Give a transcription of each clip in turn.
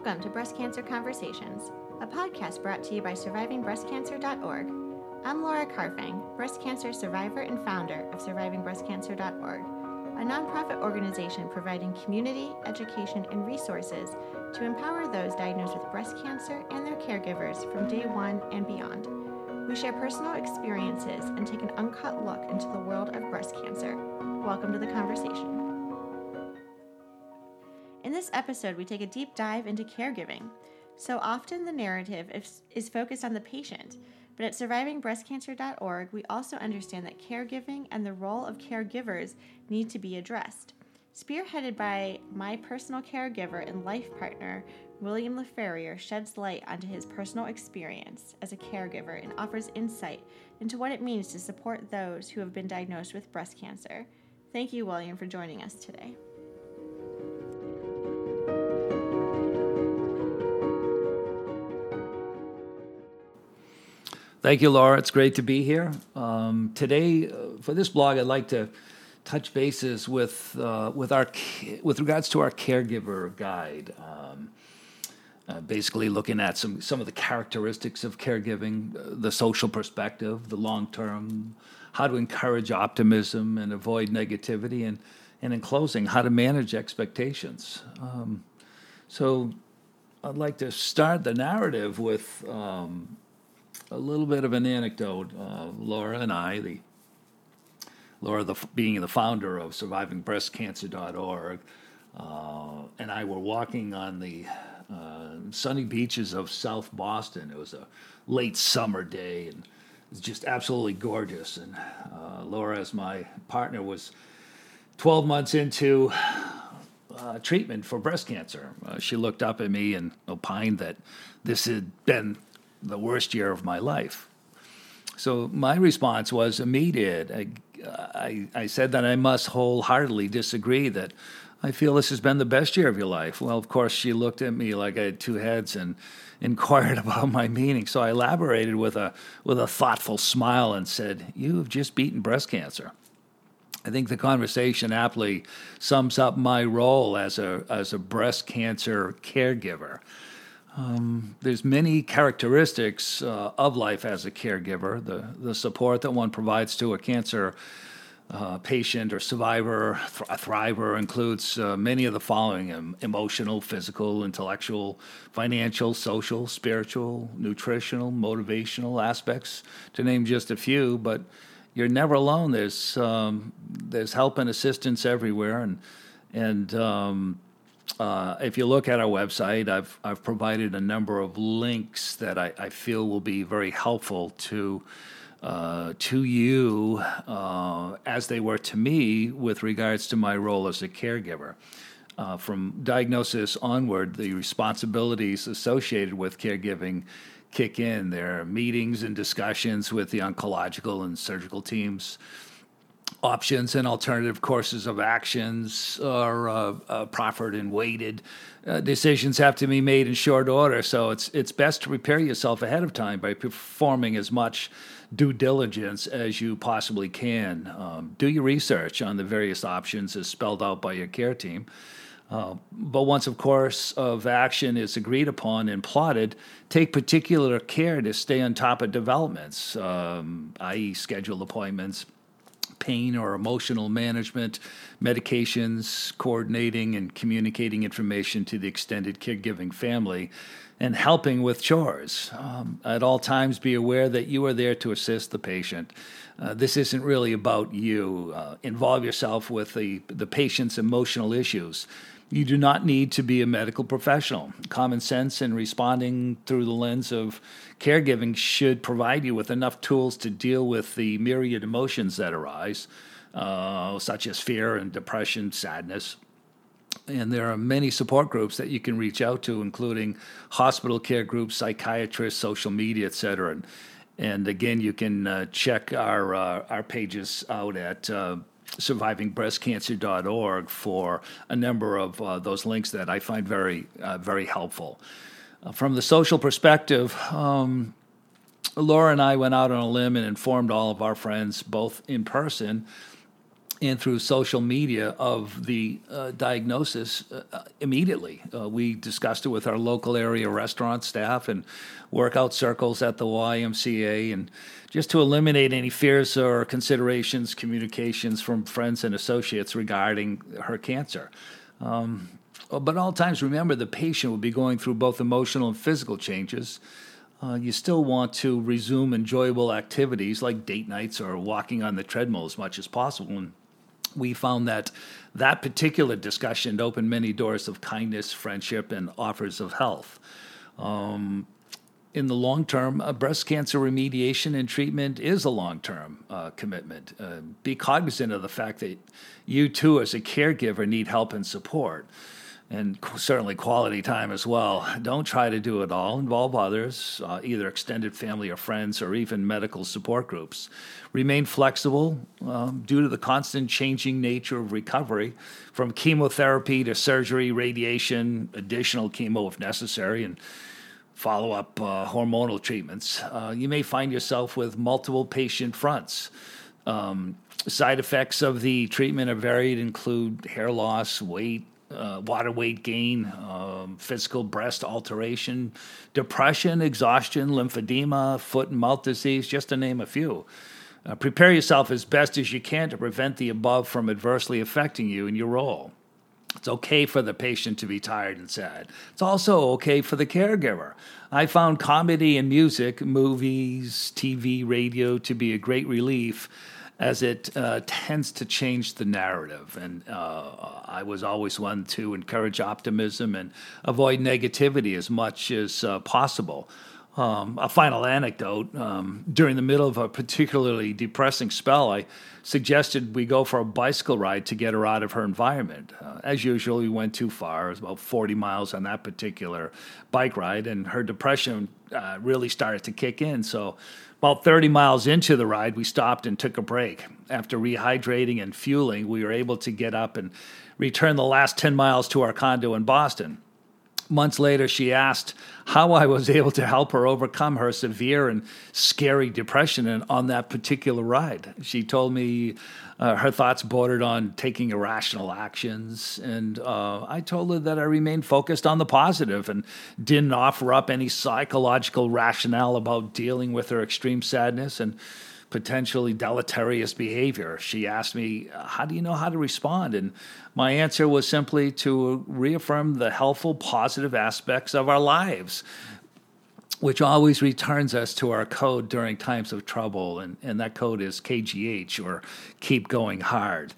Welcome to Breast Cancer Conversations, a podcast brought to you by SurvivingBreastCancer.org. I'm Laura Carfang, breast cancer survivor and founder of SurvivingBreastCancer.org, a nonprofit organization providing community, education, and resources to empower those diagnosed with breast cancer and their caregivers from day one and beyond. We share personal experiences and take an uncut look into the world of breast cancer. Welcome to the conversation. In this episode, we take a deep dive into caregiving. So often the narrative is, focused on the patient, but at survivingbreastcancer.org, we also understand that caregiving and the role of caregivers need to be addressed. Spearheaded by my personal caregiver and life partner, William LaFerrier sheds light onto his personal experience as a caregiver and offers insight into what it means to support those who have been diagnosed with breast cancer. Thank you, William, for joining us today. Thank you, Laura. It's great to be here. Um, today, uh, for this blog, I'd like to touch bases with uh, with our with regards to our caregiver guide. Um, uh, basically, looking at some some of the characteristics of caregiving, uh, the social perspective, the long term, how to encourage optimism and avoid negativity, and and in closing, how to manage expectations. Um, so, I'd like to start the narrative with um, a little bit of an anecdote. Uh, Laura and I, the Laura, the, being the founder of SurvivingBreastCancer.org, uh, and I were walking on the uh, sunny beaches of South Boston. It was a late summer day, and it was just absolutely gorgeous. And uh, Laura, as my partner, was 12 months into uh, treatment for breast cancer. Uh, she looked up at me and opined that this had been the worst year of my life. So my response was immediate. I, I, I, said that I must wholeheartedly disagree that I feel this has been the best year of your life. Well, of course, she looked at me like I had two heads and inquired about my meaning. So I elaborated with a, with a thoughtful smile and said, You have just beaten breast cancer. I think the conversation aptly sums up my role as a, as a breast cancer caregiver. Um, there's many characteristics uh, of life as a caregiver. The the support that one provides to a cancer uh, patient or survivor, th- thriver, includes uh, many of the following: um, emotional, physical, intellectual, financial, social, spiritual, nutritional, motivational aspects, to name just a few. But you're never alone. There's um, there's help and assistance everywhere, and and um, uh, if you look at our website, I've I've provided a number of links that I, I feel will be very helpful to uh, to you uh, as they were to me with regards to my role as a caregiver. Uh, from diagnosis onward, the responsibilities associated with caregiving kick in. There are meetings and discussions with the oncological and surgical teams options and alternative courses of actions are uh, uh, proffered and weighted. Uh, decisions have to be made in short order, so it's it's best to prepare yourself ahead of time by performing as much due diligence as you possibly can. Um, do your research on the various options as spelled out by your care team. Uh, but once a course of action is agreed upon and plotted, take particular care to stay on top of developments, um, i.e., schedule appointments, pain or emotional management, medications, coordinating and communicating information to the extended caregiving family, and helping with chores. Um, at all times, be aware that you are there to assist the patient. Uh, this isn't really about you. Uh, involve yourself with the, the patient's emotional issues. You do not need to be a medical professional. Common sense and responding through the lens of caregiving should provide you with enough tools to deal with the myriad emotions that arise, uh, such as fear and depression, sadness. And there are many support groups that you can reach out to, including hospital care groups, psychiatrists, social media, et cetera. And, and again, you can uh, check our, uh, our pages out at uh, survivingbreastcancer.org for a number of uh, those links that I find very, uh, very helpful. Uh, from the social perspective, um, Laura and I went out on a limb and informed all of our friends, both in person and through social media of the uh, diagnosis uh, immediately. Uh, we discussed it with our local area restaurant staff and workout circles at the YMCA, and just to eliminate any fears or considerations, communications from friends and associates regarding her cancer. Um, but all times, remember the patient will be going through both emotional and physical changes. Uh, you still want to resume enjoyable activities like date nights or walking on the treadmill as much as possible. And we found that that particular discussion opened many doors of kindness, friendship, and offers of health. Um, in the long term, uh, breast cancer remediation and treatment is a long term uh, commitment. Uh, be cognizant of the fact that you too, as a caregiver, need help and support and certainly quality time as well. Don't try to do it all. Involve others, uh, either extended family or friends, or even medical support groups. Remain flexible um, due to the constant changing nature of recovery, from chemotherapy to surgery, radiation, additional chemo if necessary, and follow up uh, hormonal treatments. Uh, you may find yourself with multiple patient fronts. Um, side effects of the treatment are varied, include hair loss, weight, uh, water weight gain, um, physical breast alteration, depression, exhaustion, lymphedema, foot and mouth disease, just to name a few. Uh, prepare yourself as best as you can to prevent the above from adversely affecting you in your role. It's okay for the patient to be tired and sad. It's also okay for the caregiver. I found comedy and music, movies, TV, radio to be a great relief as it uh, tends to change the narrative. And uh, I was always one to encourage optimism and avoid negativity as much as uh, possible. Um, a final anecdote um, during the middle of a particularly depressing spell, I suggested we go for a bicycle ride to get her out of her environment. Uh, as usual, we went too far. It was about 40 miles on that particular bike ride, and her depression uh, really started to kick in. So about 30 miles into the ride, we stopped and took a break. After rehydrating and fueling, we were able to get up and return the last 10 miles to our condo in Boston. Months later, she asked how I was able to help her overcome her severe and scary depression And on that particular ride. She told me uh, her thoughts bordered on taking irrational actions, and uh, I told her that I remained focused on the positive and didn't offer up any psychological rationale about dealing with her extreme sadness and potentially deleterious behavior. She asked me, How do you know how to respond? And my answer was simply to reaffirm the helpful, positive aspects of our lives, which always returns us to our code during times of trouble. And, and that code is KGH or keep going hard.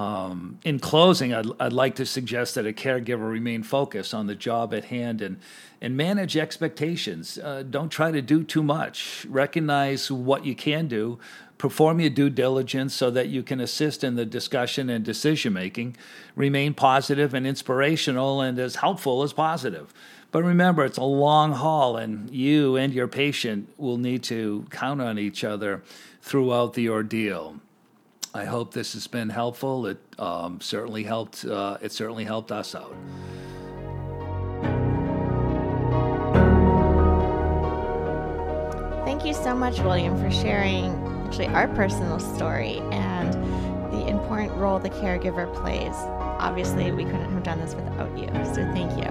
Um, in closing, I'd, I'd like to suggest that a caregiver remain focused on the job at hand and, and manage expectations. Uh, don't try to do too much. Recognize what you can do. Perform your due diligence so that you can assist in the discussion and decision making. Remain positive and inspirational and as helpful as positive. But remember, it's a long haul, and you and your patient will need to count on each other throughout the ordeal. I hope this has been helpful. It um, certainly helped. Uh, it certainly helped us out. Thank you so much, William, for sharing actually our personal story and the important role the caregiver plays. Obviously, we couldn't have done this without you, so thank you.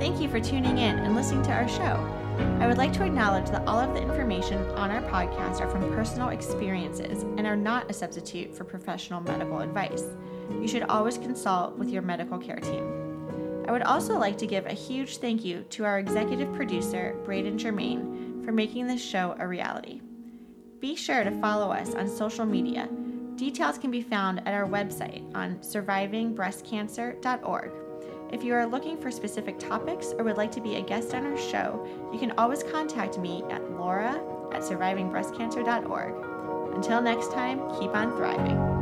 Thank you for tuning in and listening to our show. I would like to acknowledge that all of the information on our podcast are from personal experiences and are not a substitute for professional medical advice. You should always consult with your medical care team. I would also like to give a huge thank you to our executive producer, Braden Germain, for making this show a reality. Be sure to follow us on social media. Details can be found at our website on survivingbreastcancer.org. If you are looking for specific topics or would like to be a guest on our show, you can always contact me at laura at survivingbreastcancer.org. Until next time, keep on thriving.